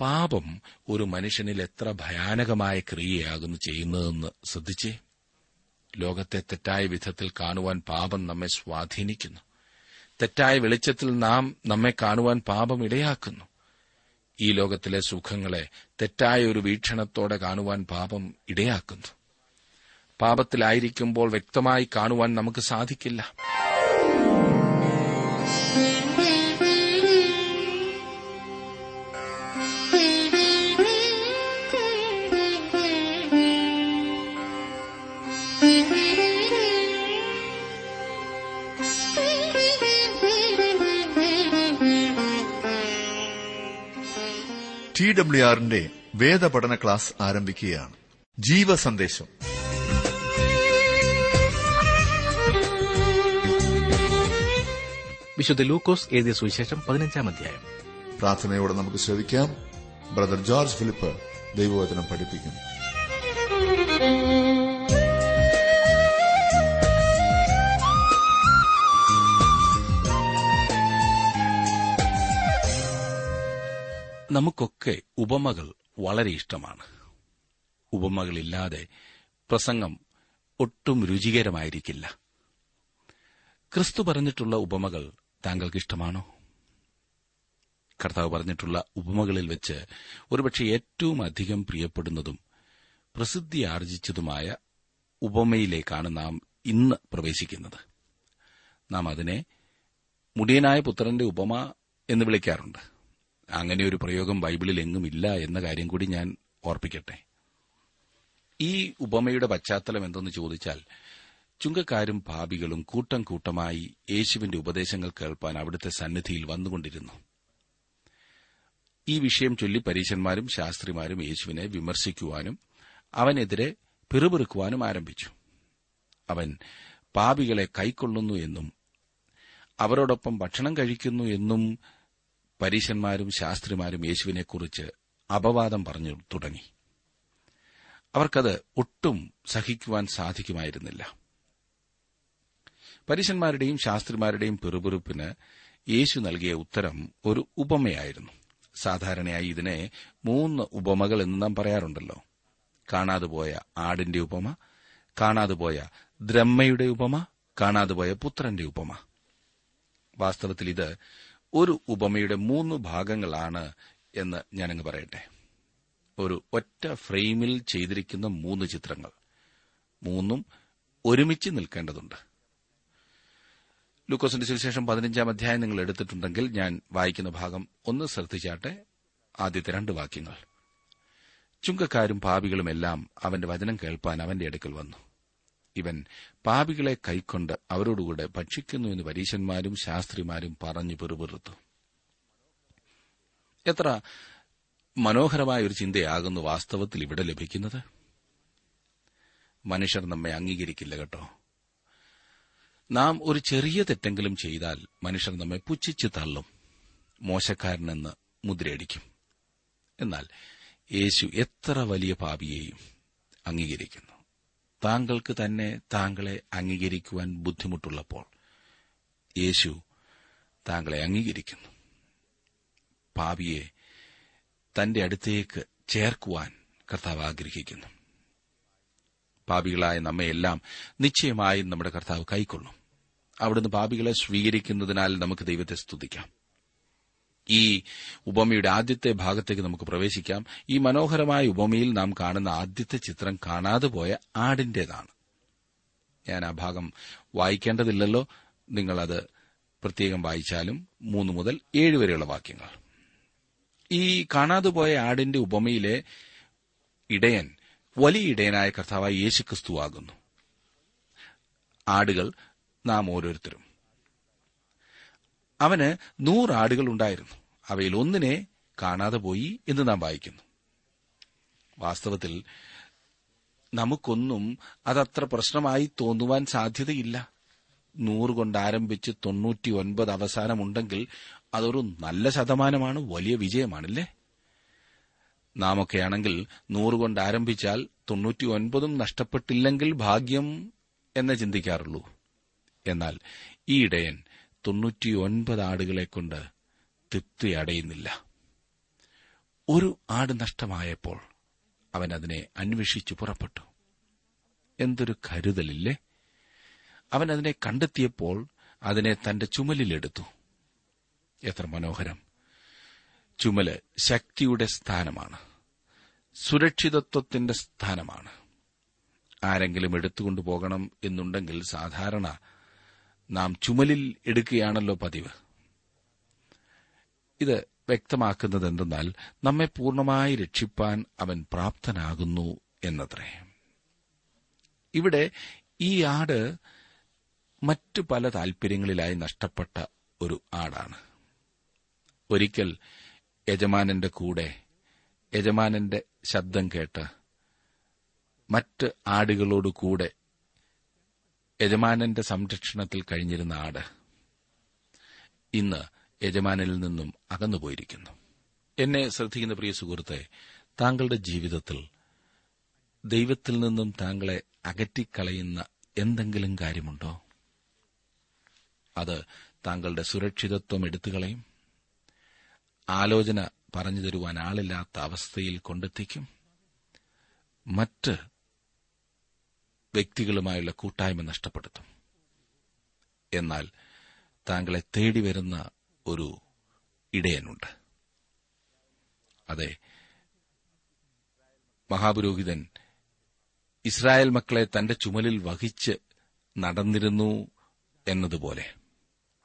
പാപം ഒരു മനുഷ്യനിൽ എത്ര ഭയാനകമായ ക്രിയയാകുന്നു ചെയ്യുന്നതെന്ന് ശ്രദ്ധിച്ചേ? ലോകത്തെ തെറ്റായ വിധത്തിൽ കാണുവാൻ പാപം നമ്മെ സ്വാധീനിക്കുന്നു. തെറ്റായ വെളിച്ചത്തിൽ നാം നമ്മെ കാണുവാൻ പാപം ഇടയാക്കുന്നു. ഈ ലോകത്തിലെ സുഖങ്ങളെ തെറ്റായ ഒരു വീക്ഷണത്തോടെ കാണുവാൻ പാപം ഇടയാക്കുന്നു. പാപത്തിലായിരിക്കുമ്പോൾ വ്യക്തമായി കാണുവാൻ നമുക്ക് സാധിക്കില്ല. ഡബ്ല്യു ആറിന്റെ വേദപഠന ക്ലാസ് ആരംഭിക്കുകയാണ്. ജീവസന്ദേശം. വിശുദ്ധ ലൂക്കോസ് എഴുതിയ സുവിശേഷം പതിനഞ്ചാം അധ്യായം. പ്രാർത്ഥനയോടെ നമുക്ക് ശ്രവിക്കാം. ബ്രദർ ജോർജ് ഫിലിപ്പ് ദൈവവചനം പഠിപ്പിക്കും നമുക്കൊക്കെ ഉപമകൾ വളരെ ഇഷ്ടമാണ്. ഉപമകളില്ലാതെ പ്രസംഗം ഒട്ടും രുചികരമായിരിക്കില്ല. ക്രിസ്തു പറഞ്ഞിട്ടുള്ള ഉപമകൾ താങ്കൾക്ക് ഇഷ്ടമാണോ കർത്താവ് പറഞ്ഞിട്ടുള്ള ഉപമകളിൽ വെച്ച് ഒരുപക്ഷെ ഏറ്റവും അധികം പ്രിയപ്പെടുന്നതും പ്രസിദ്ധി ആർജിച്ചതുമായ ഉപമയിലേക്കാണ് നാം ഇന്ന് പ്രവേശിക്കുന്നത്. നാം അതിനെ മുടിയനായ പുത്രന്റെ ഉപമ എന്ന് വിളിക്കാറുണ്ട്. അങ്ങനെ ഒരു പ്രയോഗം ബൈബിളിൽ എങ്ങുമില്ല എന്ന കാര്യം കൂടി ഞാൻ ഓർപ്പിക്കട്ടെ. ഈ ഉപമയുടെ പശ്ചാത്തലം എന്തെന്ന് ചോദിച്ചാൽ ചുങ്കക്കാരും പാപികളും കൂട്ടം കൂട്ടമായി യേശുവിന്റെ ഉപദേശങ്ങൾ കേൾപ്പാൻ അവിടുത്തെ സന്നിധിയിൽ വന്നുകൊണ്ടിരുന്നു. ഈ വിഷയം ചൊല്ലി പരീശന്മാരും ശാസ്ത്രിമാരും യേശുവിനെ വിമർശിക്കുവാനും അവനെതിരെ പിറുപിറുക്കുവാനും ആരംഭിച്ചു. അവൻ പാപികളെ കൈക്കൊള്ളുന്നു എന്നും അവരോടൊപ്പം ഭക്ഷണം കഴിക്കുന്നു എന്നും പരീശന്മാരും ശാസ്ത്രിമാരും യേശുവിനെക്കുറിച്ച് അപവാദം പറഞ്ഞു തുടങ്ങി. അവർക്കത് ഒട്ടും സഹിക്കുവാൻ സാധിക്കുമായിരുന്നില്ല. പരീശന്മാരുടെയും ശാസ്ത്രിമാരുടെയും പിറുപിറുപ്പിന് യേശു നൽകിയ ഉത്തരം ഒരു ഉപമയായിരുന്നു. സാധാരണയായി ഇതിനെ മൂന്ന് ഉപമകൾ എന്ന് നാം പറയാറുണ്ടല്ലോ. കാണാതെ പോയ ആടിന്റെ ഉപമ കാണാതെ പോയ ദ്രമ്മയുടെ ഉപമ കാണാതെ പോയ പുത്രന്റെ ഉപമ. വാസ്തവത്തിൽ ഇത് ഒരു ഉപമയുടെ മൂന്ന് ഭാഗങ്ങളാണ് എന്ന് ഞാനങ്ങ് പറയട്ടെ. ഒരു ഒറ്റ ഫ്രെയിമിൽ ചെയ്തിരിക്കുന്ന മൂന്ന് ചിത്രങ്ങൾ. മൂന്നും ഒരുമിച്ച് നിൽക്കേണ്ടതുണ്ട്. ലൂക്കോസിന്റെ സുവിശേഷം പതിനഞ്ചാം അധ്യായം നിങ്ങൾ എടുത്തിട്ടുണ്ടെങ്കിൽ ഞാൻ വായിക്കുന്ന ഭാഗം ഒന്ന് ശ്രദ്ധിച്ചാട്ടെ ആദ്യത്തെ രണ്ട് വാക്യങ്ങൾ. ചുങ്കക്കാരും പാപികളുമെല്ലാം അവന്റെ വചനം കേൾപ്പാൻ അവന്റെ അടുക്കൽ വന്നു. ഇവൻ പാപികളെ കൈക്കൊണ്ട് അവരോടുകൂടെ ഭക്ഷിക്കുന്നു എന്ന് പരീശന്മാരും ശാസ്ത്രിമാരും പറഞ്ഞു പെറുപെറുത്തു. എത്ര മനോഹരമായ ഒരു ചിന്തയാകുന്നു വാസ്തവത്തിൽ ഇവിടെ ലഭിക്കുന്നത്? മനുഷ്യർ നമ്മെ അംഗീകരിക്കില്ല കേട്ടോ. നാം ഒരു ചെറിയ തെറ്റെങ്കിലും ചെയ്താൽ മനുഷ്യർ നമ്മെ പുച്ഛിച്ച് തള്ളും മോശക്കാരനെന്ന് മുദ്രയടിക്കും. എന്നാൽ യേശു എത്ര വലിയ പാപിയെയും അംഗീകരിക്കുന്നു. താങ്കൾക്ക് തന്നെ താങ്കളെ അംഗീകരിക്കുവാൻ ബുദ്ധിമുട്ടുള്ളപ്പോൾ യേശു താങ്കളെ അംഗീകരിക്കുന്നു. പാപിയെ തന്റെ അടുത്തേക്ക് ചേർക്കുവാൻ കർത്താവ് ആഗ്രഹിക്കുന്നു. പാപികളായ നമ്മയെല്ലാം നിശ്ചയമായും നമ്മുടെ കർത്താവ് കൈക്കൊള്ളും. അവിടുന്ന് പാപികളെ സ്വീകരിക്കുന്നതിനാൽ നമുക്ക് ദൈവത്തെ സ്തുതിക്കാം. ഈ ഉപമയുടെ ആദ്യത്തെ ഭാഗത്തേക്ക് നമുക്ക് പ്രവേശിക്കാം. ഈ മനോഹരമായ ഉപമയിൽ നാം കാണുന്ന ആദ്യത്തെ ചിത്രം കാണാതെ പോയ ആടിന്റേതാണ്. ഞാൻ ആ ഭാഗം വായിക്കേണ്ടതില്ലല്ലോ. നിങ്ങളത് പ്രത്യേകം വായിച്ചാലും മൂന്ന് മുതൽ ഏഴ് വരെയുള്ള വാക്യങ്ങൾ. ഈ കാണാതെ പോയ ആടിന്റെ ഉപമയിലെ ഇടയൻ വലിയ ഇടയനായ കർത്താവായ യേശുക്രിസ്തുവാകുന്നു ആടുകൾ നാം ഓരോരുത്തരും. അവന് നൂറ് ആടുകൾ ഉണ്ടായിരുന്നു. അവയിൽ ഒന്നിനെ കാണാതെ പോയി എന്ന് നാം വായിക്കുന്നു. വാസ്തവത്തിൽ നമുക്കൊന്നും അതത്ര പ്രശ്നമായി തോന്നുവാൻ സാധ്യതയില്ല. നൂറ് കൊണ്ട് തൊണ്ണൂറ്റി ഒൻപത് അവസാനമുണ്ടെങ്കിൽ അതൊരു നല്ല ശതമാനമാണ് വലിയ വിജയമാണല്ലേ? നാമൊക്കെയാണെങ്കിൽ നൂറുകൊണ്ട് ആരംഭിച്ചാൽ തൊണ്ണൂറ്റി ഒൻപതും നഷ്ടപ്പെട്ടില്ലെങ്കിൽ ഭാഗ്യം എന്ന് ചിന്തിക്കാറുള്ളൂ. എന്നാൽ ഈ ഇടയൻ തൊണ്ണൂറ്റിയൊൻപത് ആടുകളെ കൊണ്ട് തൃപ്തി അടയുന്നില്ല. ഒരു ആട് നഷ്ടമായപ്പോൾ അവൻ അതിനെ അന്വേഷിച്ചു പുറപ്പെട്ടു. എന്തൊരു കരുതലില്ലേ? അവൻ അതിനെ കണ്ടെത്തിയപ്പോൾ അതിനെ തന്റെ ചുമലിലെടുത്തു എത്ര മനോഹരം. ചുമൽ ശക്തിയുടെ സ്ഥാനമാണ്. സുരക്ഷിതത്വത്തിന്റെ സ്ഥാനമാണ്. ആരെങ്കിലും എടുത്തുകൊണ്ടു പോകണം എന്നുണ്ടെങ്കിൽ സാധാരണ നാം ചുമലിൽ എടുക്കുകയാണല്ലോ പതിവ്. ഇത് വ്യക്തമാക്കുന്നത് എന്തെന്നാൽ നമ്മെ പൂർണമായി രക്ഷിപ്പാൻ അവൻ പ്രാപ്തനാകുന്നു എന്നത്രേ. ഇവിടെ ഈ ആട് മറ്റു പല താൽപര്യങ്ങളിലായി നഷ്ടപ്പെട്ട ഒരു ആടാണ്. ഒരിക്കൽ യജമാനന്റെ കൂടെ യജമാനന്റെ ശബ്ദം കേട്ട് മറ്റ് ആടുകളോട് കൂടെ യജമാനന്റെ സംരക്ഷണത്തിൽ കഴിഞ്ഞിരുന്ന ആട് ഇന്ന് യജമാനിൽ നിന്നും അകന്നുപോയിരിക്കുന്നു. എന്നെ ശ്രദ്ധിക്കുന്ന പ്രിയ സുഹൃത്തെ താങ്കളുടെ ജീവിതത്തിൽ ദൈവത്തിൽ നിന്നും താങ്കളെ അകറ്റിക്കളയുന്ന എന്തെങ്കിലും കാര്യമുണ്ടോ? അത് താങ്കളുടെ സുരക്ഷിതത്വം എടുത്തുകളയും ആലോചന പറഞ്ഞു തരുവാൻ ആളില്ലാത്ത അവസ്ഥയിൽ കൊണ്ടെത്തിക്കും മറ്റ് വ്യക്തികളുമായുള്ള കൂട്ടായ്മ നഷ്ടപ്പെടുത്തും. എന്നാൽ താങ്കളെ തേടി വരുന്ന ഒരു ഇടയനുണ്ട്. അതെ മഹാപുരോഹിതൻ ഇസ്രായേൽ മക്കളെ തന്റെ ചുമലിൽ വഹിച്ച് നടന്നിരുന്നു എന്നതുപോലെ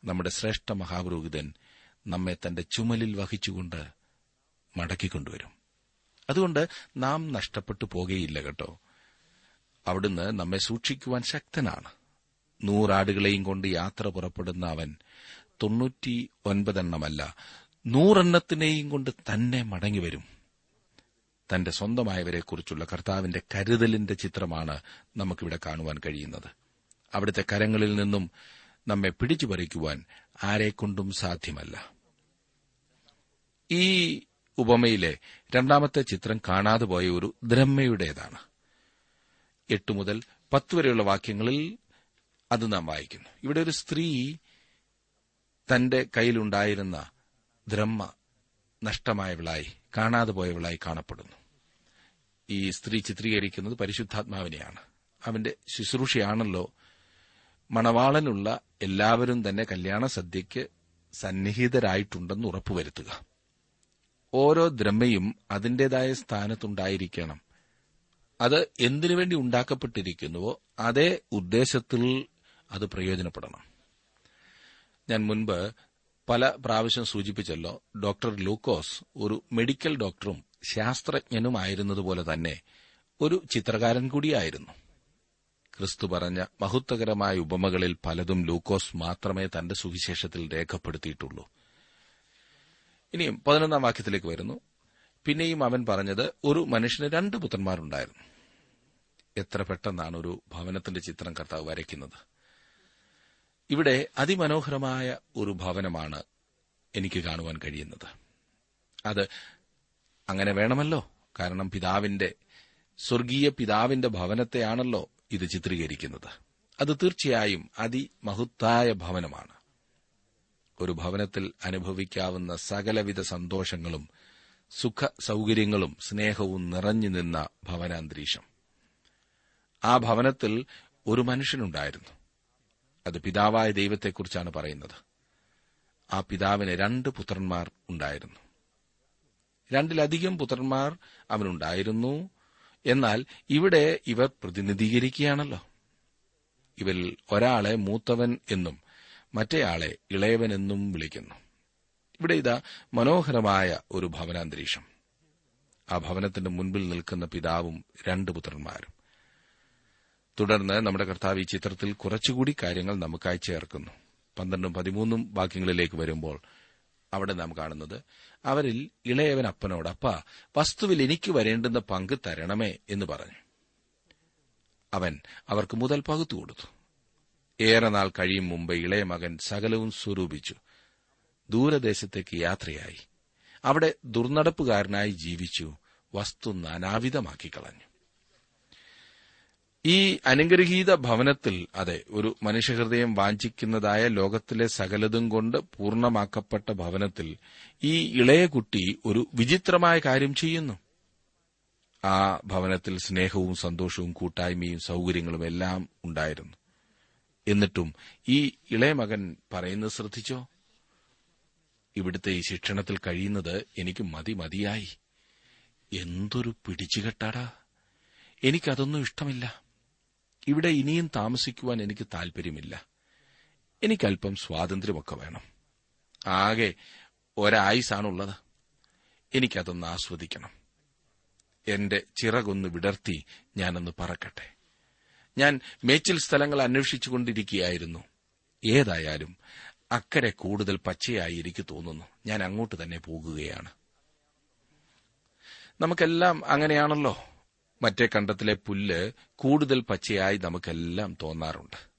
നമ്മുടെ ശ്രേഷ്ഠ മഹാപുരോഹിതൻ നമ്മെ തന്റെ ചുമലിൽ വഹിച്ചുകൊണ്ട് മടക്കിക്കൊണ്ടുവരും അതുകൊണ്ട് നാം നഷ്ടപ്പെട്ടു പോകുകയില്ല കേട്ടോ. അവിടുന്ന് നമ്മെ സൂക്ഷിക്കുവാൻ ശക്തനാണ്. നൂറാടുകളെയും കൊണ്ട് യാത്ര പുറപ്പെടുന്ന അവൻ തൊണ്ണൂറ്റി ഒൻപതെണ്ണമല്ല നൂറെണ്ണത്തിനെയും കൊണ്ട് തന്നെ മടങ്ങിവരും തന്റെ സ്വന്തമായവരെക്കുറിച്ചുള്ള കർത്താവിന്റെ കരുതലിന്റെ ചിത്രമാണ് നമുക്കിവിടെ കാണുവാൻ കഴിയുന്നത്. അവിടുത്തെ കരങ്ങളിൽ നിന്നും നമ്മെ പിടിച്ചു പറിക്കുവാൻ ആരെക്കൊണ്ടും സാധ്യമല്ല. ഈ ഉപമയിലെ രണ്ടാമത്തെ ചിത്രം കാണാതെ പോയ ഒരു ദ്രഹ്മയുടേതാണ് എട്ട് മുതൽ പത്ത് വരെയുള്ള വാക്യങ്ങളിൽ അത് നാം വായിക്കുന്നു. ഇവിടെ ഒരു സ്ത്രീ തന്റെ കയ്യിലുണ്ടായിരുന്ന ദ്രമ്മ നഷ്ടമായവളായി കാണാതെ പോയവളായി കാണപ്പെടുന്നു. ഈ സ്ത്രീ ചിത്രീകരിക്കുന്നത് പരിശുദ്ധാത്മാവിനെയാണ്. അവന്റെ ശുശ്രൂഷയാണല്ലോ. മണവാളനുള്ള എല്ലാവരും തന്നെ കല്യാണ സദ്യയ്ക്ക് സന്നിഹിതരായിട്ടുണ്ടെന്ന് ഉറപ്പുവരുത്തുക. ഓരോ ദ്രമ്മയും അതിന്റേതായ സ്ഥാനത്തുണ്ടായിരിക്കണം. അത് എന്തിനു വേണ്ടി ഉണ്ടാക്കപ്പെട്ടിരിക്കുന്നുവോ അതേ ഉദ്ദേശത്തിൽ അത് പ്രയോജനപ്പെടണം. ഞാൻ മുൻപ് പല പ്രാവശ്യം സൂചിപ്പിച്ചല്ലോ ഡോക്ടർ ലൂക്കോസ് ഒരു മെഡിക്കൽ ഡോക്ടറും ശാസ്ത്രജ്ഞനുമായിരുന്നതുപോലെ തന്നെ ഒരു ചിത്രകാരൻ കൂടിയായിരുന്നു. ക്രിസ്തു പറഞ്ഞ മഹത്വകരമായ ഉപമകളിൽ പലതും ലൂക്കോസ് മാത്രമേ തന്റെ സുവിശേഷത്തിൽ രേഖപ്പെടുത്തിയിട്ടുള്ളൂ. ഇനിയും പതിനൊന്നാം വാക്യത്തിലേക്ക് വരുന്നു. പിന്നെയും അവൻ പറഞ്ഞത് ഒരു മനുഷ്യന് രണ്ട് പുത്രന്മാരുണ്ടായിരുന്നു. എത്ര പെട്ടെന്നാണ് ഒരു ഭവനത്തിന്റെ ചിത്രം കർത്താവ് വരയ്ക്കുന്നത്. ഇവിടെ അതിമനോഹരമായ ഒരു ഭവനമാണ് എനിക്ക് കാണുവാൻ കഴിയുന്നത്. അത് അങ്ങനെ വേണമല്ലോ. കാരണം പിതാവിന്റെ സ്വർഗീയ പിതാവിന്റെ ഭവനത്തെയാണല്ലോ ഇത് ചിത്രീകരിക്കുന്നത്. അത് തീർച്ചയായും അതിമഹത്തായ ഭവനമാണ്. ഒരു ഭവനത്തിൽ അനുഭവിക്കാവുന്ന സകലവിധ സന്തോഷങ്ങളും സുഖ സൌകര്യങ്ങളും സ്നേഹവും നിറഞ്ഞു നിന്ന ഭവനാന്തരീക്ഷം. ആ ഭവനത്തിൽ ഒരു മനുഷ്യനുണ്ടായിരുന്നു. അത് പിതാവായ ദൈവത്തെക്കുറിച്ചാണ് പറയുന്നത്. ആ പിതാവിന് രണ്ട് പുത്രന്മാർ ഉണ്ടായിരുന്നു. രണ്ടിലധികം പുത്രന്മാർ അവനുണ്ടായിരുന്നു. എന്നാൽ ഇവിടെ ഇവർ പ്രതിനിധീകരിക്കുകയാണല്ലോ. ഇവരിൽ ഒരാളെ മൂത്തവൻ എന്നും മറ്റേയാളെ ഇളയവൻ എന്നും വിളിക്കുന്നു. ഇവിടെ ഇതാ മനോഹരമായ ഒരു ഭവനാന്തരീക്ഷം. ആ ഭവനത്തിന്റെ മുൻപിൽ നിൽക്കുന്ന പിതാവും രണ്ട് പുത്രന്മാരും. തുടർന്ന് നമ്മുടെ കർത്താവ് ഈ ചിത്രത്തിൽ കുറച്ചുകൂടി കാര്യങ്ങൾ നമുക്കായി ചേർക്കുന്നു. പന്ത്രണ്ടും പതിമൂന്നും വാക്യങ്ങളിലേക്ക് വരുമ്പോൾ അവിടെ നാം കാണുന്നത് അവരിൽ ഇളയവൻ അപ്പനോട് അപ്പ വസ്തുവിൽ എനിക്ക് വരേണ്ടുന്ന പങ്ക് തരണമേ എന്ന് പറഞ്ഞു. അവൻ അവർക്ക് മുതൽ പകുത്തു കൊടുത്തു. ഏറെ നാൾ കഴിയും മുമ്പ് ഇളയ മകൻ സകലവും സ്വരൂപിച്ചു. ദൂരദേശത്തേക്ക് യാത്രയായി. അവിടെ ദുർനടപ്പുകാരനായി ജീവിച്ചു. വസ്തു നാനാവിധമാക്കി കളഞ്ഞു. ഈ അനുഗ്രഹീത ഭവനത്തിൽ അതെ ഒരു മനുഷ്യഹൃദയം വാഞ്ചിക്കുന്നതായ ലോകത്തിലെ സകലതും കൊണ്ട് പൂർണമാക്കപ്പെട്ട ഭവനത്തിൽ ഈ ഇളയ കുട്ടി ഒരു വിചിത്രമായ കാര്യം ചെയ്യുന്നു. ആ ഭവനത്തിൽ സ്നേഹവും സന്തോഷവും കൂട്ടായ്മയും സൗകര്യങ്ങളും എല്ലാം ഉണ്ടായിരുന്നു. എന്നിട്ടും ഈ ഇളയ മകൻ പറയുന്നത് ശ്രദ്ധിച്ചോ? ഇവിടുത്തെ ഈ ശിക്ഷണത്തിൽ കഴിയുന്നത് എനിക്ക് മതി മതിയായി. എന്തൊരു പിടിച്ചുകെട്ടാടാ. എനിക്കതൊന്നും ഇഷ്ടമില്ല. ഇവിടെ ഇനിയും താമസിക്കുവാൻ എനിക്ക് താൽപര്യമില്ല. എനിക്കല്പം സ്വാതന്ത്ര്യമൊക്കെ വേണം. ആകെ ഒരായുസാണുള്ളത്. എനിക്കതൊന്ന് ആസ്വദിക്കണം. എന്റെ ചിറകൊന്ന് വിടർത്തി ഞാനൊന്ന് പറക്കട്ടെ. ഞാൻ മേച്ചിൽ സ്ഥലങ്ങൾ അന്വേഷിച്ചുകൊണ്ടിരിക്കുകയായിരുന്നു ഏതായാലും അക്കരെ കൂടുതൽ പച്ചയായി എനിക്ക് തോന്നുന്നു. ഞാൻ അങ്ങോട്ട് തന്നെ പോകുകയാണ്. നമുക്കെല്ലാം അങ്ങനെയാണല്ലോ. മറ്റേ കണ്ടത്തിലെ പുല്ല് കൂടുതൽ പച്ചയായി നമുക്കെല്ലാം തോന്നാറുണ്ട്.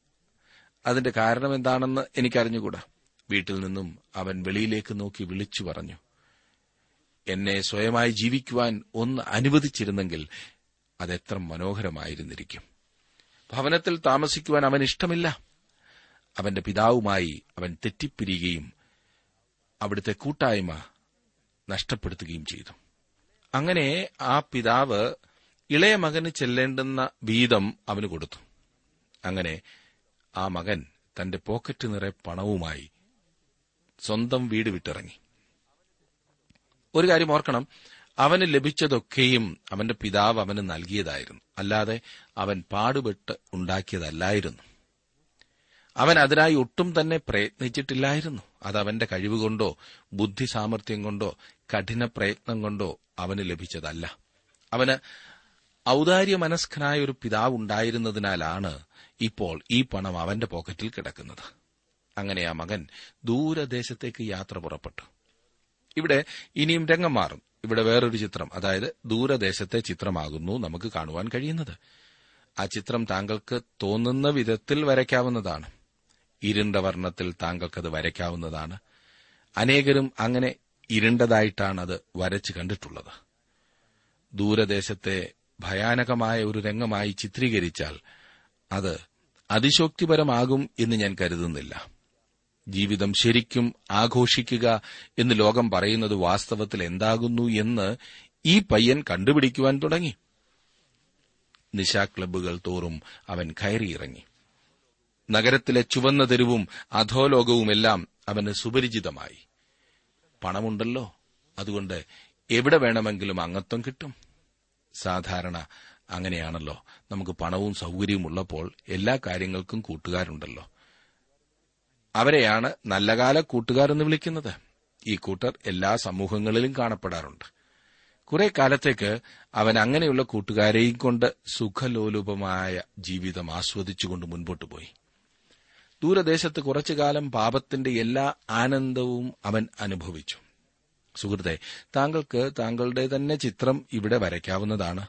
അതിന്റെ കാരണം എന്താണെന്ന് എനിക്കറിഞ്ഞുകൂടാ. വീട്ടിൽ നിന്നും അവൻ വെളിയിലേക്ക് നോക്കി വിളിച്ചു പറഞ്ഞു. എന്നെ സ്വയമായി ജീവിക്കുവാൻ ഒന്ന് അനുവദിച്ചിരുന്നെങ്കിൽ അതെത്ര മനോഹരമായിരുന്നിരിക്കും. ഭവനത്തിൽ താമസിക്കുവാൻ അവൻ ഇഷ്ടമില്ല. അവന്റെ പിതാവുമായി അവൻ തെറ്റിപ്പിരിയുകയും അവിടുത്തെ കൂട്ടായ്മ നഷ്ടപ്പെടുത്തുകയും ചെയ്തു. അങ്ങനെ ആ പിതാവ് ഇളയ മകന് ചെല്ലേണ്ടുന്ന വീതം അവന് കൊടുത്തു. അങ്ങനെ ആ മകൻ തന്റെ പോക്കറ്റ് നിറയെ പണവുമായി സ്വന്തം വീട് വിട്ടിറങ്ങി. ഒരു കാര്യം ഓർക്കണം അവന് ലഭിച്ചതൊക്കെയും അവന്റെ പിതാവ് അവന് നൽകിയതായിരുന്നു. അല്ലാതെ അവൻ പാടുപെട്ട് ഉണ്ടാക്കിയതല്ലായിരുന്നു. അവൻ അതിനായി ഒട്ടും തന്നെ പ്രയത്നിച്ചിട്ടില്ലായിരുന്നു. അത് അവന്റെ കഴിവുകൊണ്ടോ ബുദ്ധി സാമർഥ്യം കൊണ്ടോ കഠിന പ്രയത്നം കൊണ്ടോ അവന് ലഭിച്ചതല്ല. അവന് ഔദാര്യ മനസ്കനായ ഒരു പിതാവ് ഉണ്ടായിരുന്നതിനാലാണ് ഇപ്പോൾ ഈ പണം അവന്റെ പോക്കറ്റിൽ കിടക്കുന്നത്. അങ്ങനെ ആ മകൻ ദൂരദേശത്തേക്ക് യാത്ര പുറപ്പെട്ടു. ഇവിടെ ഇനിയും രംഗം മാറും ഇവിടെ വേറൊരു ചിത്രം അതായത് ദൂരദേശത്തെ ചിത്രമാകുന്നു നമുക്ക് കാണുവാൻ കഴിയുന്നത്. ആ ചിത്രം താങ്കൾക്ക് തോന്നുന്ന വിധത്തിൽ വരയ്ക്കാവുന്നതാണ്. ഇരുണ്ട വർണത്തിൽ താങ്കൾക്കത് വരയ്ക്കാവുന്നതാണ്. അനേകരും അങ്ങനെ ഇരുണ്ടതായിട്ടാണ് അത് വരച്ചു കണ്ടിട്ടുള്ളത്. ദൂരദേശത്തെ ഭയാനകമായ ഒരു രംഗമായി ചിത്രീകരിച്ചാൽ അത് അതിശോക്തിപരമാകും എന്ന് ഞാൻ കരുതുന്നില്ല. ജീവിതം ശരിക്കും ആഘോഷിക്കുക എന്ന് ലോകം പറയുന്നത് വാസ്തവത്തിൽ എന്താകുന്നു എന്ന് ഈ പയ്യൻ കണ്ടുപിടിക്കുവാൻ തുടങ്ങി. നിശാ ക്ലബ്ബുകൾ തോറും അവൻ കയറിയിറങ്ങി. നഗരത്തിലെ ചുവന്ന തെരുവും അധോലോകവുമെല്ലാം അവന് സുപരിചിതമായി. പണമുണ്ടല്ലോ. അതുകൊണ്ട് എവിടെ വേണമെങ്കിലും അംഗത്വം കിട്ടും. സാധാരണ അങ്ങനെയാണല്ലോ. നമുക്ക് പണവും സൗകര്യവും ഉള്ളപ്പോൾ എല്ലാ കാര്യങ്ങൾക്കും കൂട്ടുകാരുണ്ടല്ലോ. അവരെയാണ് നല്ലകാല കൂട്ടുകാരെന്ന് വിളിക്കുന്നത്. ഈ കൂട്ടർ എല്ലാ സമൂഹങ്ങളിലും കാണപ്പെടാറുണ്ട്. കുറെ കാലത്തേക്ക് അവൻ അങ്ങനെയുള്ള കൂട്ടുകാരെയും കൊണ്ട് സുഖലോലുപമായ ജീവിതം ആസ്വദിച്ചുകൊണ്ട് മുൻപോട്ടു പോയി. ദൂരദേശത്ത് കുറച്ചുകാലം പാപത്തിന്റെ എല്ലാ ആനന്ദവും അവൻ അനുഭവിച്ചു. സുഹൃത്തെ താങ്കൾക്ക് താങ്കളുടെ തന്നെ ചിത്രം ഇവിടെ വരയ്ക്കാവുന്നതാണ്.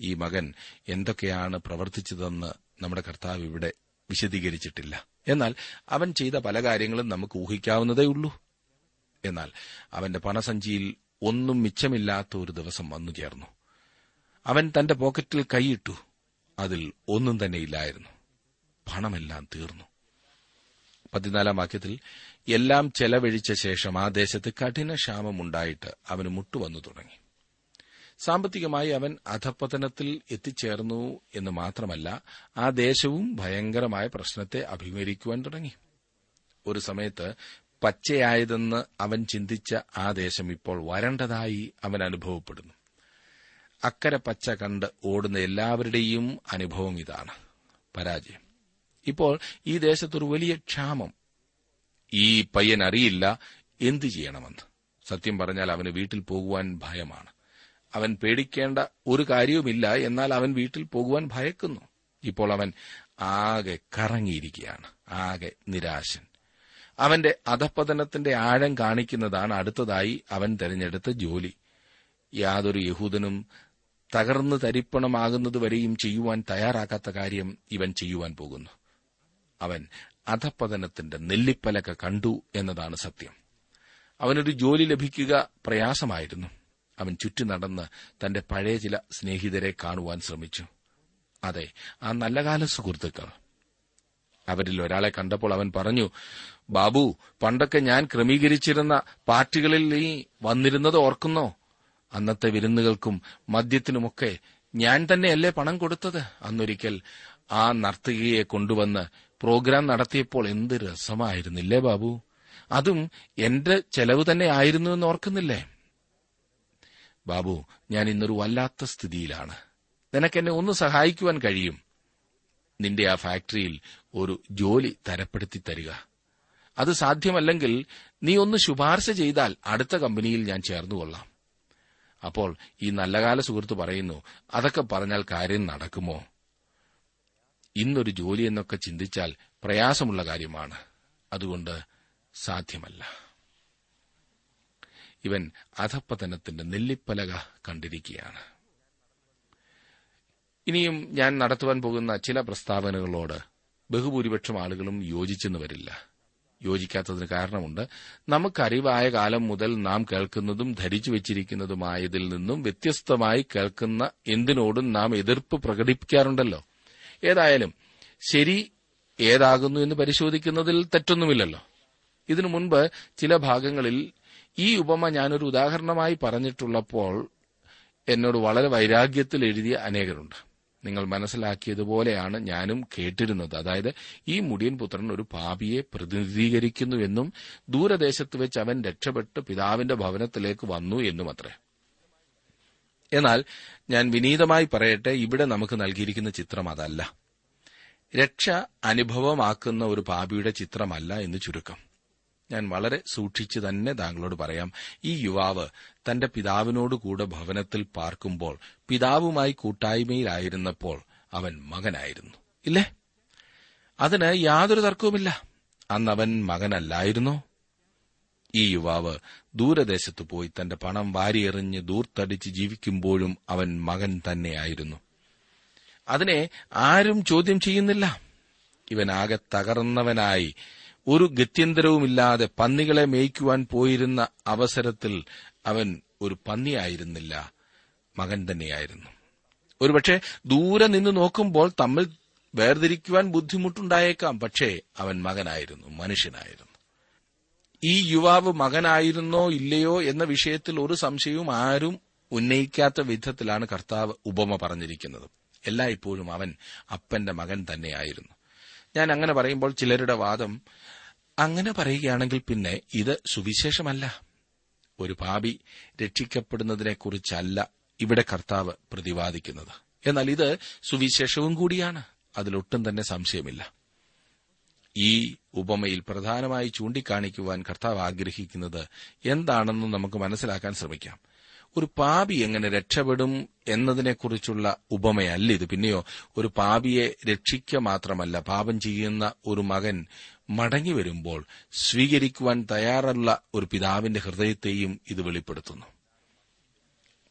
ഈ മകൻ എന്തൊക്കെയാണ് പ്രവർത്തിച്ചതെന്ന് നമ്മുടെ കർത്താവ് ഇവിടെ വിശദീകരിച്ചിട്ടില്ല. എന്നാൽ അവൻ ചെയ്ത പല കാര്യങ്ങളും നമുക്ക് ഊഹിക്കാവുന്നതേ ഉള്ളൂ. എന്നാൽ അവന്റെ പണസഞ്ചിയിൽ ഒന്നും മിച്ചമില്ലാത്ത ഒരു ദിവസം വന്നു ചേർന്നു. അവൻ തന്റെ പോക്കറ്റിൽ കൈയിട്ടു. അതിൽ ഒന്നും തന്നെ ഇല്ലായിരുന്നു. പണമെല്ലാം തീർന്നു. പതിനാലാം വാക്യത്തിൽ എല്ലാം ചെലവഴിച്ച ശേഷം ആ ദേശത്ത് കഠിന ക്ഷാമമുണ്ടായിട്ട് അവന് മുട്ടുവന്നു തുടങ്ങി. സാമ്പത്തികമായി അവൻ അധപ്പതനത്തിൽ എത്തിച്ചേർന്നു എന്ന് മാത്രമല്ല ആ ദേശവും ഭയങ്കരമായ പ്രശ്നത്തെ അഭിമുഖീകരിക്കുവാൻ തുടങ്ങി. ഒരു സമയത്ത് പച്ചയായതെന്ന് അവൻ ചിന്തിച്ച ആ ദേശം ഇപ്പോൾ വരണ്ടതായി അവൻ അനുഭവപ്പെടുന്നു. അക്കരെ പച്ച കണ്ട് ഓടുന്ന എല്ലാവരുടെയും അനുഭവം ഇതാണ്. പരാജയം. ഇപ്പോൾ ഈ ദേശത്തൊരു വലിയ ക്ഷാമം ഈ പയ്യൻ അറിയില്ല എന്തു ചെയ്യണമെന്ന്. സത്യം പറഞ്ഞാൽ അവന് വീട്ടിൽ പോകുവാൻ ഭയമാണ്. അവൻ പേടിക്കേണ്ട ഒരു കാര്യവുമില്ല എന്നാൽ അവൻ വീട്ടിൽ പോകുവാൻ ഭയക്കുന്നു. ഇപ്പോൾ അവൻ ആകെ കറങ്ങിയിരിക്കുകയാണ് ആകെ നിരാശൻ. അവന്റെ അധപ്പതനത്തിന്റെ ആഴം കാണിക്കുന്നതാണ് അടുത്തതായി അവൻ തെരഞ്ഞെടുത്ത ജോലി. യാതൊരു യഹൂദനും തകർന്നു തരിപ്പണമാകുന്നതുവരെയും ചെയ്യുവാൻ തയ്യാറാക്കാത്ത കാര്യം ഇവൻ ചെയ്യുവാൻ പോകുന്നു. അവൻ അധപ്പതനത്തിന്റെ നെല്ലിപ്പലക കണ്ടു എന്നതാണ് സത്യം. അവനൊരു ജോലി ലഭിക്കുക പ്രയാസമായിരുന്നു. അവൻ ചുറ്റി നടന്ന് തന്റെ പഴയ ചില സ്നേഹിതരെ കാണുവാൻ ശ്രമിച്ചു. അതെ ആ നല്ല കാല സുഹൃത്തുക്കൾ. അവരിൽ ഒരാളെ കണ്ടപ്പോൾ അവൻ പറഞ്ഞു ബാബു പണ്ടൊക്കെ ഞാൻ ക്രമീകരിച്ചിരുന്ന പാർട്ടികളിൽ നീ വന്നിരുന്നത് ഓർക്കുന്നോ? അന്നത്തെ വിരുന്നുകൾക്കും മദ്യത്തിനുമൊക്കെ ഞാൻ തന്നെയല്ലേ പണം കൊടുത്തത്? അന്നൊരിക്കൽ ആ നർത്തകിയെ കൊണ്ടുവന്ന് പ്രോഗ്രാം നടത്തിയപ്പോൾ എന്ത് രസമായിരുന്നില്ലേ ബാബു? അതും എന്റെ ചെലവ് തന്നെ ആയിരുന്നു എന്ന് ഓർക്കുന്നില്ലേ? ബാബു ഞാൻ ഇന്നൊരു വല്ലാത്ത സ്ഥിതിയിലാണ്. നിനക്കെന്നെ ഒന്ന് സഹായിക്കുവാൻ കഴിയും. നിന്റെ ആ ഫാക്ടറിയിൽ ഒരു ജോലി തരപ്പെടുത്തി തരിക. അത് സാധ്യമല്ലെങ്കിൽ നീ ഒന്ന് ശുപാർശ ചെയ്താൽ അടുത്ത കമ്പനിയിൽ ഞാൻ ചേർന്നുകൊള്ളാം അപ്പോൾ ഈ നല്ലകാല സുഹൃത്ത് പറയുന്നു അതൊക്കെ പറഞ്ഞാൽ കാര്യം നടക്കുമോ? ഇന്നൊരു ജോലി എന്നൊക്കെ ചിന്തിച്ചാൽ പ്രയാസമുള്ള കാര്യമാണ്. അതുകൊണ്ട് സാധ്യമല്ല. ഇവൻ അധപ്പതനത്തിന്റെ നെല്ലിപ്പലക കണ്ടിരിക്കുകയാണ്. ഇനിയും ഞാൻ നടത്തുവാൻ പോകുന്ന ചില പ്രസ്താവനകളോട് ബഹുഭൂരിപക്ഷം ആളുകളും യോജിച്ചെന്ന് വരില്ല യോജിക്കാത്തതിന് കാരണമുണ്ട് നമുക്കറിവായ കാലം മുതൽ നാം കേൾക്കുന്നതും ധരിച്ചു വച്ചിരിക്കുന്നതുമായതിൽ നിന്നും വ്യത്യസ്തമായി കേൾക്കുന്ന എന്തിനോടും നാം എതിർപ്പ് പ്രകടിപ്പിക്കാറുണ്ടല്ലോ. ഏതായാലും ശരി ഏതാകുന്നു എന്ന് പരിശോധിക്കുന്നതിൽ തെറ്റൊന്നുമില്ലല്ലോ. ഇതിനു മുൻപ് ചില ഭാഗങ്ങളിൽ ഈ ഉപമ ഞാനൊരു ഉദാഹരണമായി പറഞ്ഞിട്ടുള്ളപ്പോൾ എന്നോട് വളരെ വൈരാഗ്യത്തിൽ എഴുതിയ അനേകരുണ്ട്. നിങ്ങൾ മനസ്സിലാക്കിയതുപോലെയാണ് ഞാനും കേട്ടിരുന്നത്. അതായത് ഈ മുടിയൻ പുത്രൻ ഒരു പാപിയെ പ്രതിനിധീകരിക്കുന്നുവെന്നും ദൂരദേശത്ത് വെച്ച് അവൻ രക്ഷപ്പെട്ട് പിതാവിന്റെ ഭവനത്തിലേക്ക് വന്നു എന്നുമത്രേ. എന്നാൽ ഞാൻ വിനീതമായി പറയട്ടെ ഇവിടെ നമുക്ക് നൽകിയിരിക്കുന്ന ചിത്രം അതല്ല. രക്ഷ അനുഭവമാക്കുന്ന ഒരു പാപിയുടെ ചിത്രമല്ല എന്ന് ചുരുക്കം. ഞാൻ വളരെ സൂക്ഷിച്ചു തന്നെ താങ്കളോട് പറയാം ഈ യുവാവ് തന്റെ പിതാവിനോടുകൂടെ ഭവനത്തിൽ പാർക്കുമ്പോൾ പിതാവുമായി കൂട്ടായ്മയിലായിരുന്നപ്പോൾ അവൻ മകനായിരുന്നു. ഇല്ലേ? അതിന് യാതൊരു തർക്കവുമില്ല. അന്നവൻ മകനല്ലായിരുന്നോ? ഈ യുവാവ് ദൂരദേശത്ത് പോയി തന്റെ പണം വാരിയെറിഞ്ഞ് ദൂർത്തടിച്ച് ജീവിക്കുമ്പോഴും അവൻ മകൻ തന്നെയായിരുന്നു. അതിനെ ആരും ചോദ്യം ചെയ്യുന്നില്ല. ഇവനാകെ തകർന്നവനായി. ഒരു ഗത്യന്തരവുമില്ലാതെ പന്നികളെ മേയ്ക്കുവാൻ പോയിരുന്ന അവസരത്തിൽ അവൻ ഒരു പന്നിയായിരുന്നില്ല. മകൻ തന്നെയായിരുന്നു. ഒരുപക്ഷെ ദൂരെ നിന്ന് നോക്കുമ്പോൾ തമ്മിൽ വേർതിരിക്കുവാൻ ബുദ്ധിമുട്ടുണ്ടായേക്കാം. പക്ഷേ അവൻ മകനായിരുന്നു മനുഷ്യനായിരുന്നു. ഈ യുവാവ് മകനായിരുന്നോ ഇല്ലയോ എന്ന വിഷയത്തിൽ ഒരു സംശയവും ആരും ഉന്നയിക്കാത്ത വിധത്തിലാണ് കർത്താവ് ഉപമ പറഞ്ഞിരിക്കുന്നത്. എല്ലായ്പ്പോഴും അവൻ അപ്പന്റെ മകൻ തന്നെയായിരുന്നു. ഞാൻ അങ്ങനെ പറയുമ്പോൾ ചിലരുടെ വാദം അങ്ങനെ പറയുകയാണെങ്കിൽ പിന്നെ ഇത് സുവിശേഷമല്ല. ഒരു പാപി രക്ഷിക്കപ്പെടുന്നതിനെക്കുറിച്ചല്ല ഇവിടെ കർത്താവ് പ്രതിപാദിക്കുന്നത്. എന്നാൽ ഇത് സുവിശേഷവും കൂടിയാണ്. അതിലൊട്ടും തന്നെ സംശയമില്ല. ഈ ഉപമയിൽ പ്രധാനമായി ചൂണ്ടിക്കാണിക്കുവാൻ കർത്താവ് ആഗ്രഹിക്കുന്നത് എന്താണെന്ന് നമുക്ക് മനസ്സിലാക്കാൻ ശ്രമിക്കാം. ഒരു പാപി എങ്ങനെ രക്ഷപ്പെടും എന്നതിനെക്കുറിച്ചുള്ള ഉപമയല്ല ഇത്. പിന്നെയോ ഒരു പാപിയെ രക്ഷിക്കുക മാത്രമല്ല പാപം ചെയ്യുന്ന ഒരു മകൻ മടങ്ങി വരുമ്പോൾ സ്വീകരിക്കുവാൻ തയ്യാറുള്ള ഒരു പിതാവിന്റെ ഹൃദയത്തെയും ഇത് വെളിപ്പെടുത്തുന്നു.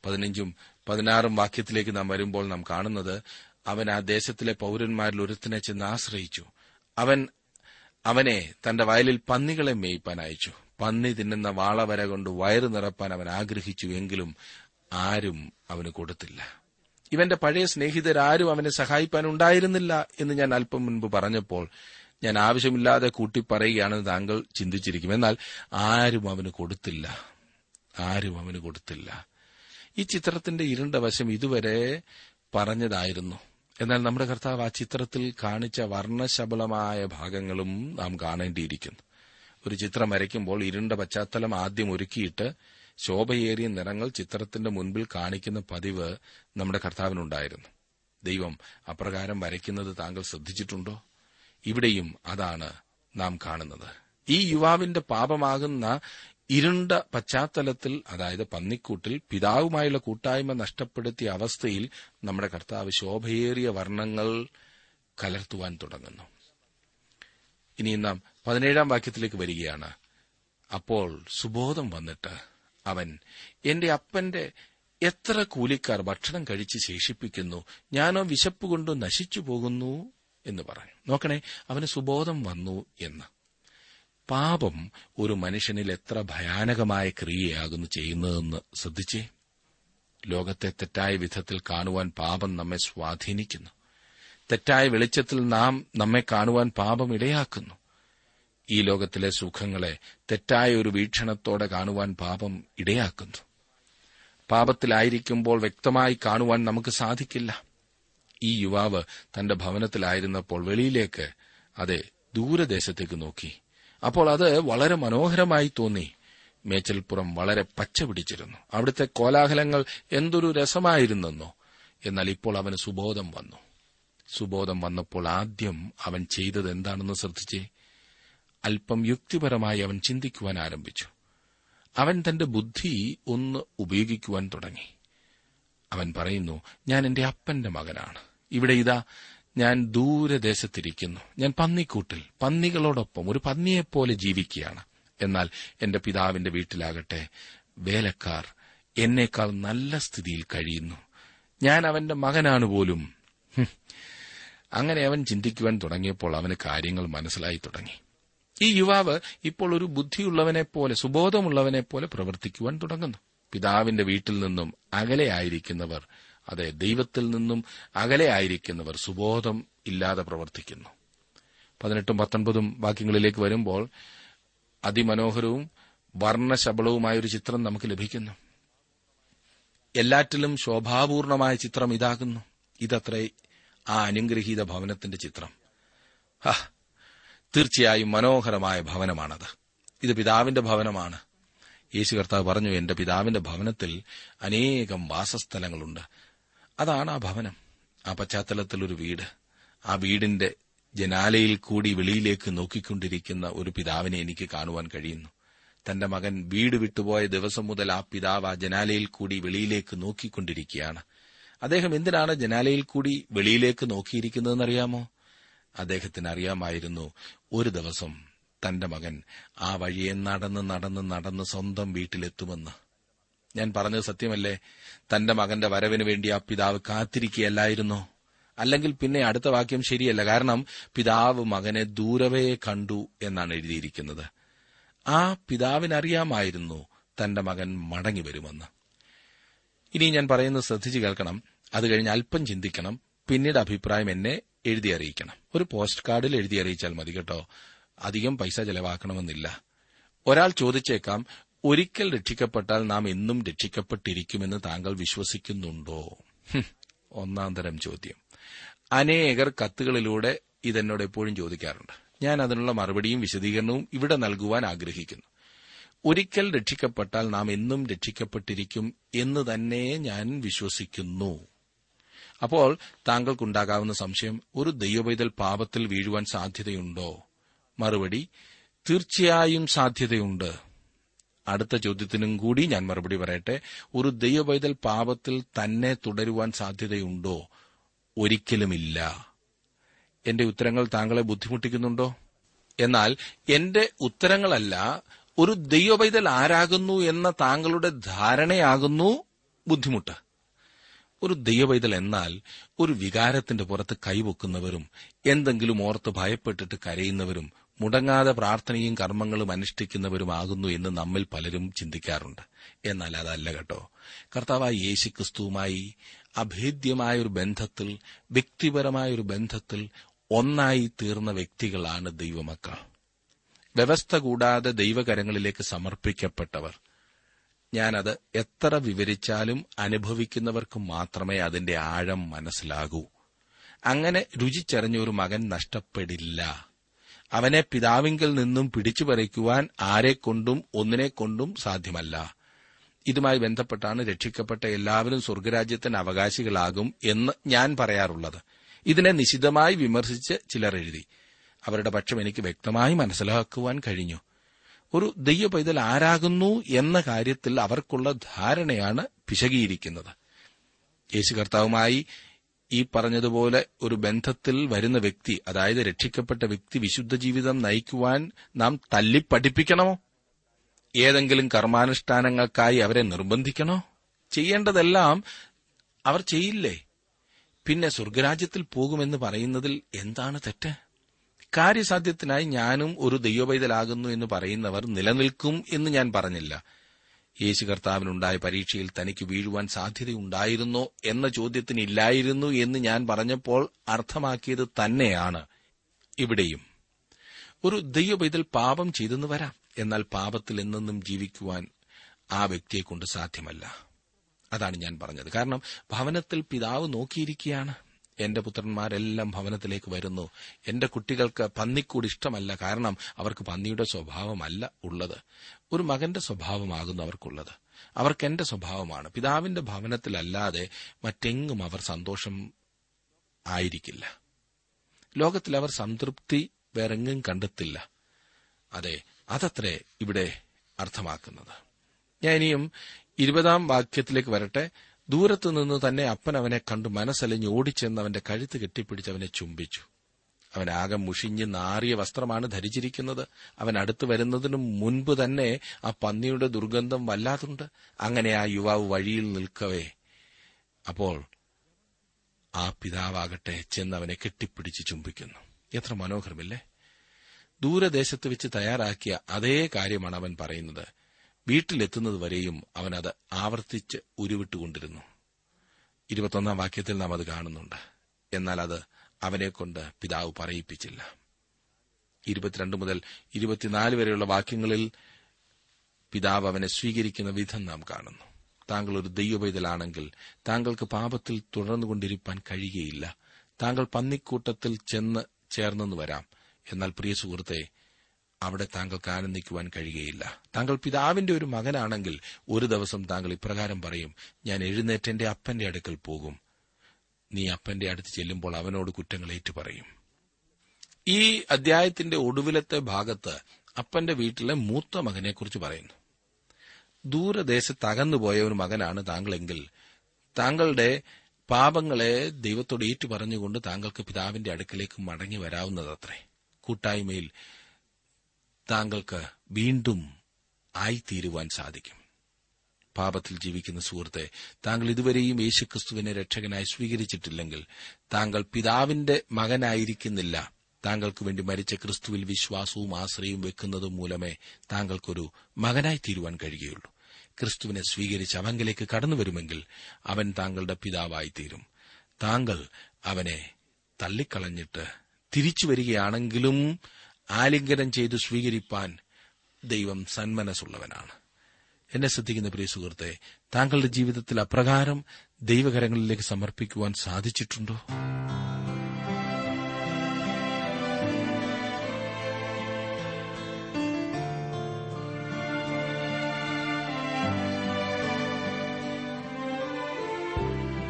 പതിനഞ്ചും പതിനാറും വാക്യത്തിലേക്ക് നാം വരുമ്പോൾ നാം കാണുന്നത് അവൻ ആ ദേശത്തിലെ പൌരന്മാരിൽ ഒരുത്തിനെ ചെന്ന് ആശ്രയിച്ചു. അവൻ അവനെ തന്റെ വയലിൽ പന്നികളെ മേയ്പ്പാൻ അയച്ചു. പന്നി തിന്നുന്ന വാളവര കൊണ്ട് വയറു നിറപ്പാൻ അവൻ ആഗ്രഹിച്ചു എങ്കിലും ആരും അവന് കൊടുത്തില്ല. ഇവന്റെ പഴയ സ്നേഹിതരാരും അവനെ സഹായിപ്പാൻ ഉണ്ടായിരുന്നില്ല എന്ന് ഞാൻ അല്പം മുൻപ് പറഞ്ഞപ്പോൾ ഞാൻ ആവശ്യമില്ലാതെ കൂട്ടി പറയുകയാണെന്ന് താങ്കൾ ചിന്തിച്ചിരിക്കും. എന്നാൽ ആരും അവന് കൊടുത്തില്ല. ആരും അവന് കൊടുത്തില്ല. ഈ ചിത്രത്തിന്റെ ഇരുണ്ട വശം ഇതുവരെ പറഞ്ഞതായിരുന്നു. എന്നാൽ നമ്മുടെ കർത്താവ് ആ ചിത്രത്തിൽ കാണിച്ച വർണശബളമായ ഭാഗങ്ങളും നാം കാണേണ്ടിയിരിക്കുന്നു. ഒരു ചിത്രം വരയ്ക്കുമ്പോൾ ഇരുണ്ട പശ്ചാത്തലം ആദ്യം ഒരുക്കിയിട്ട് ശോഭയേറിയ നിറങ്ങൾ ചിത്രത്തിന്റെ മുൻപിൽ കാണിക്കുന്ന പതിവ് നമ്മുടെ കർത്താവിനുണ്ടായിരുന്നു. ദൈവം അപ്രകാരം വരയ്ക്കുന്നത് താങ്കൾ ശ്രദ്ധിച്ചിട്ടുണ്ടോ? ഇവിടെയും അതാണ് നാം കാണുന്നത്. ഈ യുവാവിന്റെ പാപമാകുന്ന ഇരുണ്ട പശ്ചാത്തലത്തിൽ അതായത് പന്നിക്കൂട്ടിൽ പിതാവുമായുള്ള കൂട്ടായ്മ നഷ്ടപ്പെടുത്തിയ അവസ്ഥയിൽ നമ്മുടെ കർത്താവ് ശോഭയേറിയ വർണങ്ങൾ കലർത്തുവാൻ തുടങ്ങുന്നു. ഇനി നാം പതിനേഴാം വാക്യത്തിലേക്ക് വരികയാണ്. അപ്പോൾ സുബോധം വന്നിട്ട് അവൻ എന്റെ അപ്പന്റെ എത്ര കൂലിക്കാർ ഭക്ഷണം കഴിച്ച് ശേഷിപ്പിക്കുന്നു? ഞാനോ വിശപ്പ് കൊണ്ട് നശിച്ചു പോകുന്നു എന്ന് പറഞ്ഞു. നോക്കണേ അവന് സുബോധം വന്നു എന്ന്. പാപം ഒരു മനുഷ്യനിൽ എത്ര ഭയാനകമായ ക്രിയയാകുന്നു ചെയ്യുന്നതെന്ന് ശ്രദ്ധിച്ചേ? ലോകത്തെ തെറ്റായ വിധത്തിൽ കാണുവാൻ പാപം നമ്മെ സ്വാധീനിക്കുന്നു. തെറ്റായ വെളിച്ചത്തിൽ നാം നമ്മെ കാണുവാൻ പാപം ഇടയാക്കുന്നു. ഈ ലോകത്തിലെ സുഖങ്ങളെ തെറ്റായ ഒരു വീക്ഷണത്തോടെ കാണുവാൻ പാപം ഇടയാക്കുന്നു. പാപത്തിലായിരിക്കുമ്പോൾ വ്യക്തമായി കാണുവാൻ നമുക്ക് സാധിക്കില്ല. ഈ യുവാവ് തന്റെ ഭവനത്തിലായിരുന്നപ്പോൾ വെളിയിലേക്ക് അതെ ദൂരദേശത്തേക്ക് നോക്കി. അപ്പോൾ അത് വളരെ മനോഹരമായി തോന്നി. മേച്ചൽപ്പുറം വളരെ പച്ച പിടിച്ചിരുന്നു. അവിടുത്തെ കോലാഹലങ്ങൾ എന്തൊരു രസമായിരുന്നെന്നോ. എന്നാൽ ഇപ്പോൾ അവന് സുബോധം വന്നു. സുബോധം വന്നപ്പോൾ ആദ്യം അവൻ ചെയ്തത് എന്താണെന്ന് ശ്രദ്ധിച്ചേ. അല്പം യുക്തിപരമായി അവൻ ചിന്തിക്കുവാൻ ആരംഭിച്ചു. അവൻ തന്റെ ബുദ്ധി ഒന്ന് ഉപയോഗിക്കുവാൻ തുടങ്ങി. അവൻ പറയുന്നു ഞാൻ എന്റെ അപ്പന്റെ മകനാണ്. ഇവിടെ ഇതാ ഞാൻ ദൂരദേശത്തിരിക്കുന്നു. ഞാൻ പന്നിക്കൂട്ടിൽ പന്നികളോടൊപ്പം ഒരു പന്നിയെപ്പോലെ ജീവിക്കുകയാണ്. എന്നാൽ എന്റെ പിതാവിന്റെ വീട്ടിലാകട്ടെ വേലക്കാർ എന്നേക്കാൾ നല്ല സ്ഥിതിയിൽ കഴിയുന്നു. ഞാൻ അവന്റെ മകനാണ് പോലും. അങ്ങനെ അവൻ ചിന്തിക്കുവാൻ തുടങ്ങിയപ്പോൾ അവന് കാര്യങ്ങൾ മനസ്സിലായി തുടങ്ങി. ഈ യുവാവ് ഇപ്പോൾ ഒരു ബുദ്ധിയുള്ളവനെ പോലെ സുബോധമുള്ളവനെ പോലെ പ്രവർത്തിക്കുവാൻ തുടങ്ങുന്നു. പിതാവിന്റെ വീട്ടിൽ നിന്നും അകലെയായിരിക്കുന്നവർ അതെ ദൈവത്തിൽ നിന്നും അകലെയായിരിക്കുന്നവർ സുബോധം ഇല്ലാതെ പ്രവർത്തിക്കുന്നു. പതിനെട്ടും പത്തൊൻപതും വാക്യങ്ങളിലേക്ക് വരുമ്പോൾ അതിമനോഹരവും വർണശബളവുമായ ഒരു ചിത്രം നമുക്ക് ലഭിക്കുന്നു. എല്ലാറ്റിലും ശോഭാപൂർണമായ ചിത്രം ഇതാകുന്നു. ഇതത്രേ ആ അനുഗ്രഹീത ഭവനത്തിന്റെ ചിത്രം. തീർച്ചയായും മനോഹരമായ ഭവനമാണത്. ഇത് പിതാവിന്റെ ഭവനമാണ്. യേശു കർത്താവ് പറഞ്ഞു എന്റെ പിതാവിന്റെ ഭവനത്തിൽ അനേകം വാസസ്ഥലങ്ങളുണ്ട്. അതാണ് ആ ഭവനം. ആ പശ്ചാത്തലത്തിൽ ഒരു വീട്. ആ വീടിന്റെ ജനാലയിൽ കൂടി വെളിയിലേക്ക് നോക്കിക്കൊണ്ടിരിക്കുന്ന ഒരു പിതാവിനെ എനിക്ക് കാണുവാൻ കഴിയുന്നു. തന്റെ മകൻ വീട് വിട്ടുപോയ ദിവസം മുതൽ ആ പിതാവ് ആ ജനാലയിൽ കൂടി വെളിയിലേക്ക് നോക്കിക്കൊണ്ടിരിക്കുകയാണ്. അദ്ദേഹം എന്തിനാണ് ജനാലയിൽ കൂടി വെളിയിലേക്ക് നോക്കിയിരിക്കുന്നതെന്നറിയാമോ? അദ്ദേഹത്തിന് അറിയാമായിരുന്നു ഒരു ദിവസം തന്റെ മകൻ ആ വഴിയെ നടന്ന് നടന്ന് നടന്ന് സ്വന്തം വീട്ടിലെത്തുമെന്ന്. ഞാൻ പറഞ്ഞത് സത്യമല്ലേ? തന്റെ മകന്റെ വരവിന് വേണ്ടി ആ പിതാവ് കാത്തിരിക്കുകയല്ലായിരുന്നോ? അല്ലെങ്കിൽ പിന്നെ അടുത്ത വാക്യം ശരിയല്ല. കാരണം പിതാവ് മകനെ ദൂരവേ കണ്ടു എന്നാണ് എഴുതിയിരിക്കുന്നത്. ആ പിതാവിനറിയാമായിരുന്നു തന്റെ മകൻ മടങ്ങി വരുമെന്ന്. ഇനി ഞാൻ പറയുന്നത് ശ്രദ്ധിച്ചു കേൾക്കണം. അത് കഴിഞ്ഞ് അല്പം ചിന്തിക്കണം. പിന്നീട് അഭിപ്രായം എന്നെ എഴുതി അറിയിക്കണം. ഒരു പോസ്റ്റ് കാർഡിൽ എഴുതി അറിയിച്ചാൽ മതി കേട്ടോ. അധികം പൈസ ചെലവാക്കണമെന്നില്ല. ഒരാൾ ചോദിച്ചേക്കാം ഒരിക്കൽ രക്ഷിക്കപ്പെട്ടാൽ നാം എന്നും രക്ഷിക്കപ്പെട്ടിരിക്കുമെന്ന് താങ്കൾ വിശ്വസിക്കുന്നുണ്ടോ? ഒന്നാം തരം ചോദ്യം. അനേകർ കത്തുകളിലൂടെ ഇതെന്നോട് എപ്പോഴും ചോദിക്കാറുണ്ട്. ഞാൻ അതിനുള്ള മറുപടിയും വിശദീകരണവും ഇവിടെ നൽകുവാൻ ആഗ്രഹിക്കുന്നു. ഒരിക്കൽ രക്ഷിക്കപ്പെട്ടാൽ നാം എന്നും രക്ഷിക്കപ്പെട്ടിരിക്കും എന്ന് തന്നെ ഞാൻ വിശ്വസിക്കുന്നു. അപ്പോൾ താങ്കൾക്കുണ്ടാകാവുന്ന സംശയം ഒരു ദൈവപൈതൽ പാപത്തിൽ വീഴുവാൻ സാധ്യതയുണ്ടോ? മറുപടി തീർച്ചയായും സാധ്യതയുണ്ട്. അടുത്ത ചോദ്യത്തിനും കൂടി ഞാൻ മറുപടി പറയട്ടെ. ഒരു ദൈവപൈതൽ പാപത്തിൽ തന്നെ തുടരുവാൻ സാധ്യതയുണ്ടോ? ഒരിക്കലുമില്ല. എന്റെ ഉത്തരങ്ങൾ താങ്കളെ ബുദ്ധിമുട്ടിക്കുന്നുണ്ടോ? എന്നാൽ എന്റെ ഉത്തരങ്ങളല്ല ഒരു ദൈവപൈതൽ ആരാകുന്നു എന്ന താങ്കളുടെ ധാരണയാകുന്നു ബുദ്ധിമുട്ട്. ഒരു ദൈവവൈതൽ എന്നാൽ ഒരു വികാരത്തിന്റെ പുറത്ത് കൈവെക്കുന്നവരും എന്തെങ്കിലും ഓർത്ത് ഭയപ്പെട്ടിട്ട് കരയുന്നവരും മുടങ്ങാതെ പ്രാർത്ഥനയും കർമ്മങ്ങളും അനുഷ്ഠിക്കുന്നവരുമാകുന്നു എന്ന് നമ്മിൽ പലരും ചിന്തിക്കാറുണ്ട്. എന്നാൽ അതല്ല കേട്ടോ. കർത്താവായ യേശു ക്രിസ്തുവുമായി അഭേദ്യമായ ഒരു ബന്ധത്തിൽ വ്യക്തിപരമായ ഒരു ബന്ധത്തിൽ ഒന്നായി തീർന്ന വ്യക്തികളാണ് ദൈവമക്കൾ. വ്യവസ്ഥ കൂടാതെ ദൈവകരങ്ങളിലേക്ക് സമർപ്പിക്കപ്പെട്ടവർ. ഞാനത് എത്ര വിവരിച്ചാലും അനുഭവിക്കുന്നവർക്ക് മാത്രമേ അതിന്റെ ആഴം മനസ്സിലാകൂ. അങ്ങനെ രുചിച്ചറിഞ്ഞ ഒരു മകൻ നഷ്ടപ്പെടില്ല. അവനെ പിതാവിങ്കിൽ നിന്നും പിടിച്ചു പറിക്കുവാൻ ആരെക്കൊണ്ടും ഒന്നിനെക്കൊണ്ടും സാധ്യമല്ല. ഇതുമായി ബന്ധപ്പെട്ടാണ് രക്ഷിക്കപ്പെട്ട എല്ലാവരും സ്വർഗരാജ്യത്തിന് അവകാശികളാകും എന്ന് ഞാൻ പറയാറുള്ളത്. ഇതിനെ നിശിതമായി വിമർശിച്ച് ചിലർ എഴുതി. അവരുടെ പക്ഷം എനിക്ക് വ്യക്തമായി മനസ്സിലാക്കുവാൻ കഴിഞ്ഞു. ഒരു ദൈവ പൈതൽ ആരാകുന്നു എന്ന കാര്യത്തിൽ അവർക്കുള്ള ധാരണയാണ് പിശകിയിരിക്കുന്നത്. യേശു കർത്താവുമായി ഈ പറഞ്ഞതുപോലെ ഒരു ബന്ധത്തിൽ വരുന്ന വ്യക്തി അതായത് രക്ഷിക്കപ്പെട്ട വ്യക്തി വിശുദ്ധ ജീവിതം നയിക്കുവാൻ നാം തല്ലിപ്പഠിപ്പിക്കണമോ? ഏതെങ്കിലും കർമാനുഷ്ഠാനങ്ങൾക്കായി അവരെ നിർബന്ധിക്കണോ? ചെയ്യേണ്ടതെല്ലാം അവർ ചെയ്യില്ലേ? പിന്നെ സ്വർഗരാജ്യത്തിൽ പോകുമെന്ന് പറയുന്നതിൽ എന്താണ് തെറ്റ്? കാര്യസാധ്യത്തിനായി ഞാനും ഒരു ദൈവപൈതലാകുന്നു എന്ന് പറയുന്നവർ നിലനിൽക്കും എന്ന് ഞാൻ പറഞ്ഞില്ല. യേശു കർത്താവിനുണ്ടായ പരീക്ഷയിൽ തനിക്ക് വീഴുവാൻ സാധ്യതയുണ്ടായിരുന്നോ എന്ന ചോദ്യത്തിന് ഇല്ലായിരുന്നു എന്ന് ഞാൻ പറഞ്ഞപ്പോൾ അർത്ഥമാക്കിയത് തന്നെയാണ്. ഇവിടെയും ഒരു ദൈവപൈതൽ പാപം ചെയ്തെന്ന് വരാം. എന്നാൽ പാപത്തിൽ എന്നെന്നും ജീവിക്കുവാൻ ആ വ്യക്തിയെക്കൊണ്ട് സാധ്യമല്ല. അതാണ് ഞാൻ പറഞ്ഞത്. കാരണം ഭവനത്തിൽ പിതാവ് നോക്കിയിരിക്കുകയാണ്. എന്റെ പുത്രന്മാരെല്ലാം ഭവനത്തിലേക്ക് വരുന്നു. എന്റെ കുട്ടികൾക്ക് പന്നിക്കൂട് ഇഷ്ടമല്ല. കാരണം അവർക്ക് പന്നിയുടെ സ്വഭാവമല്ല ഉള്ളത്. ഒരു മകന്റെ സ്വഭാവമാകുന്നു അവർക്കുള്ളത്. അവർക്ക് എന്റെ സ്വഭാവമാണ്. പിതാവിന്റെ ഭവനത്തിലല്ലാതെ മറ്റെങ്ങും അവർ സന്തോഷം ആയിരിക്കില്ല. ലോകത്തിൽ അവർ സംതൃപ്തി വേറെങ്ങും കണ്ടെത്തില്ല. അതെ അതത്രേ ഇവിടെ അർത്ഥമാക്കുന്നത്. ഞാൻ ഇനിയും ഇരുപതാം വാക്യത്തിലേക്ക് വരട്ടെ. ദൂരത്തു നിന്ന് തന്നെ അപ്പൻ അവനെ കണ്ടു മനസ്സലിഞ്ഞ് ഓടിച്ചെന്ന് അവന്റെ കഴുത്ത് കെട്ടിപ്പിടിച്ച് അവനെ ചുംബിച്ചു. അവൻ ആകെ മുഷിഞ്ഞ് നാറിയ വസ്ത്രമാണ് ധരിച്ചിരിക്കുന്നത്. അവൻ അടുത്തു വരുന്നതിനു മുൻപ് തന്നെ ആ പന്നിയുടെ ദുർഗന്ധം വല്ലാതുണ്ട്. അങ്ങനെ ആ യുവാവ് വഴിയിൽ നിൽക്കവേ. അപ്പോൾ ആ പിതാവാകട്ടെ ചെന്ന് അവനെ കെട്ടിപ്പിടിച്ച് ചുംബിക്കുന്നു. എത്ര മനോഹരമില്ലേ? ദൂരദേശത്ത് വെച്ച് തയ്യാറാക്കിയ അതേ കാര്യമാണ് അവൻ പറയുന്നത്. വീട്ടിലെത്തുന്നതുവരെയും അവൻ അത് ആവർത്തിച്ച് ഉരുവിട്ടുകൊണ്ടിരുന്നു. ഇരുപത്തൊന്നാം വാക്യത്തിൽ നാം അത് കാണുന്നുണ്ട്. എന്നാൽ അത് അവനെക്കൊണ്ട് പിതാവ് പറയിപ്പിച്ചില്ല. ഇരുപത്തിരണ്ട് മുതൽ ഇരുപത്തിനാല് വരെയുള്ള വാക്യങ്ങളിൽ പിതാവ് അവനെ സ്വീകരിക്കുന്ന വിധം നാം കാണുന്നു. താങ്കൾ ഒരു ദൈവപൈതലാണെങ്കിൽ താങ്കൾക്ക് പാപത്തിൽ തുടർന്നുകൊണ്ടിരിക്കാൻ കഴിയുകയില്ല. താങ്കൾ പന്നിക്കൂട്ടത്തിൽ ചെന്ന് ചേർന്നെന്ന് വരാം. എന്നാൽ പ്രിയ സുഹൃത്തെ അവിടെ താങ്കൾക്ക് ആനന്ദിക്കുവാൻ കഴിയുകയില്ല. താങ്കൾ പിതാവിന്റെ ഒരു മകനാണെങ്കിൽ ഒരു ദിവസം താങ്കൾ ഇപ്രകാരം പറയും ഞാൻ എഴുന്നേറ്റ് എന്റെ അപ്പന്റെ അടുക്കൽ പോകും. നീ അപ്പന്റെ അടുത്ത് ചെല്ലുമ്പോൾ അവനോട് കുറ്റങ്ങൾ ഏറ്റുപറയും. ഈ അദ്ധ്യായത്തിന്റെ ഒടുവിലത്തെ ഭാഗത്ത് അപ്പന്റെ വീട്ടിലെ മൂത്ത മകനെക്കുറിച്ച് പറയുന്നു. ദൂരദേശത്ത് അകന്നുപോയ ഒരു മകനാണ് താങ്കളെങ്കിൽ താങ്കളുടെ പാപങ്ങളെ ദൈവത്തോട് ഏറ്റുപറഞ്ഞുകൊണ്ട് താങ്കൾക്ക് പിതാവിന്റെ അടുക്കലേക്ക് മടങ്ങി വരാവുന്നതത്രേ. കൂട്ടായ്മയിൽ താങ്കൾക്ക് വീണ്ടും ആയിത്തീരുവാൻ സാധിക്കും. പാപത്തിൽ ജീവിക്കുന്ന സുഹൃത്തെ താങ്കൾ ഇതുവരെയും യേശുക്രിസ്തുവിനെ രക്ഷകനായി സ്വീകരിച്ചിട്ടില്ലെങ്കിൽ താങ്കൾ പിതാവിന്റെ മകനായിരിക്കുന്നില്ല. താങ്കൾക്ക് വേണ്ടി മരിച്ച ക്രിസ്തുവിൽ വിശ്വാസവും ആശ്രയവും വെക്കുന്നതും മൂലമേ താങ്കൾക്കൊരു മകനായി തീരുവാൻ കഴിയുകയുള്ളൂ. ക്രിസ്തുവിനെ സ്വീകരിച്ച് അവങ്കിലേക്ക് കടന്നുവരുമെങ്കിൽ അവൻ താങ്കളുടെ പിതാവായി തീരും താങ്കൾ അവനെ തള്ളിക്കളഞ്ഞിട്ട് തിരിച്ചു വരികയാണെങ്കിലും ആലിംഗനം ചെയ്ത് സ്വീകരിപ്പാൻ ദൈവം സന്മനസ്സുള്ളവനാണ്. എന്നെ ശ്രദ്ധിക്കുന്ന പ്രിയ സുഹൃത്തെ താങ്കളുടെ ജീവിതത്തിൽ അപ്രകാരം ദൈവകരങ്ങളിലേക്ക് സമർപ്പിക്കുവാൻ സാധിച്ചിട്ടുണ്ടോ?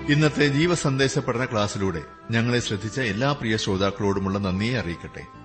ഇന്നത്തെ ജീവസന്ദേശ പഠന ക്ലാസ്സിലൂടെ ഞങ്ങളെ ശ്രദ്ധിച്ച എല്ലാ പ്രിയ ശ്രോതാക്കളോടുമുള്ള നന്ദിയെ അറിയിക്കട്ടെ.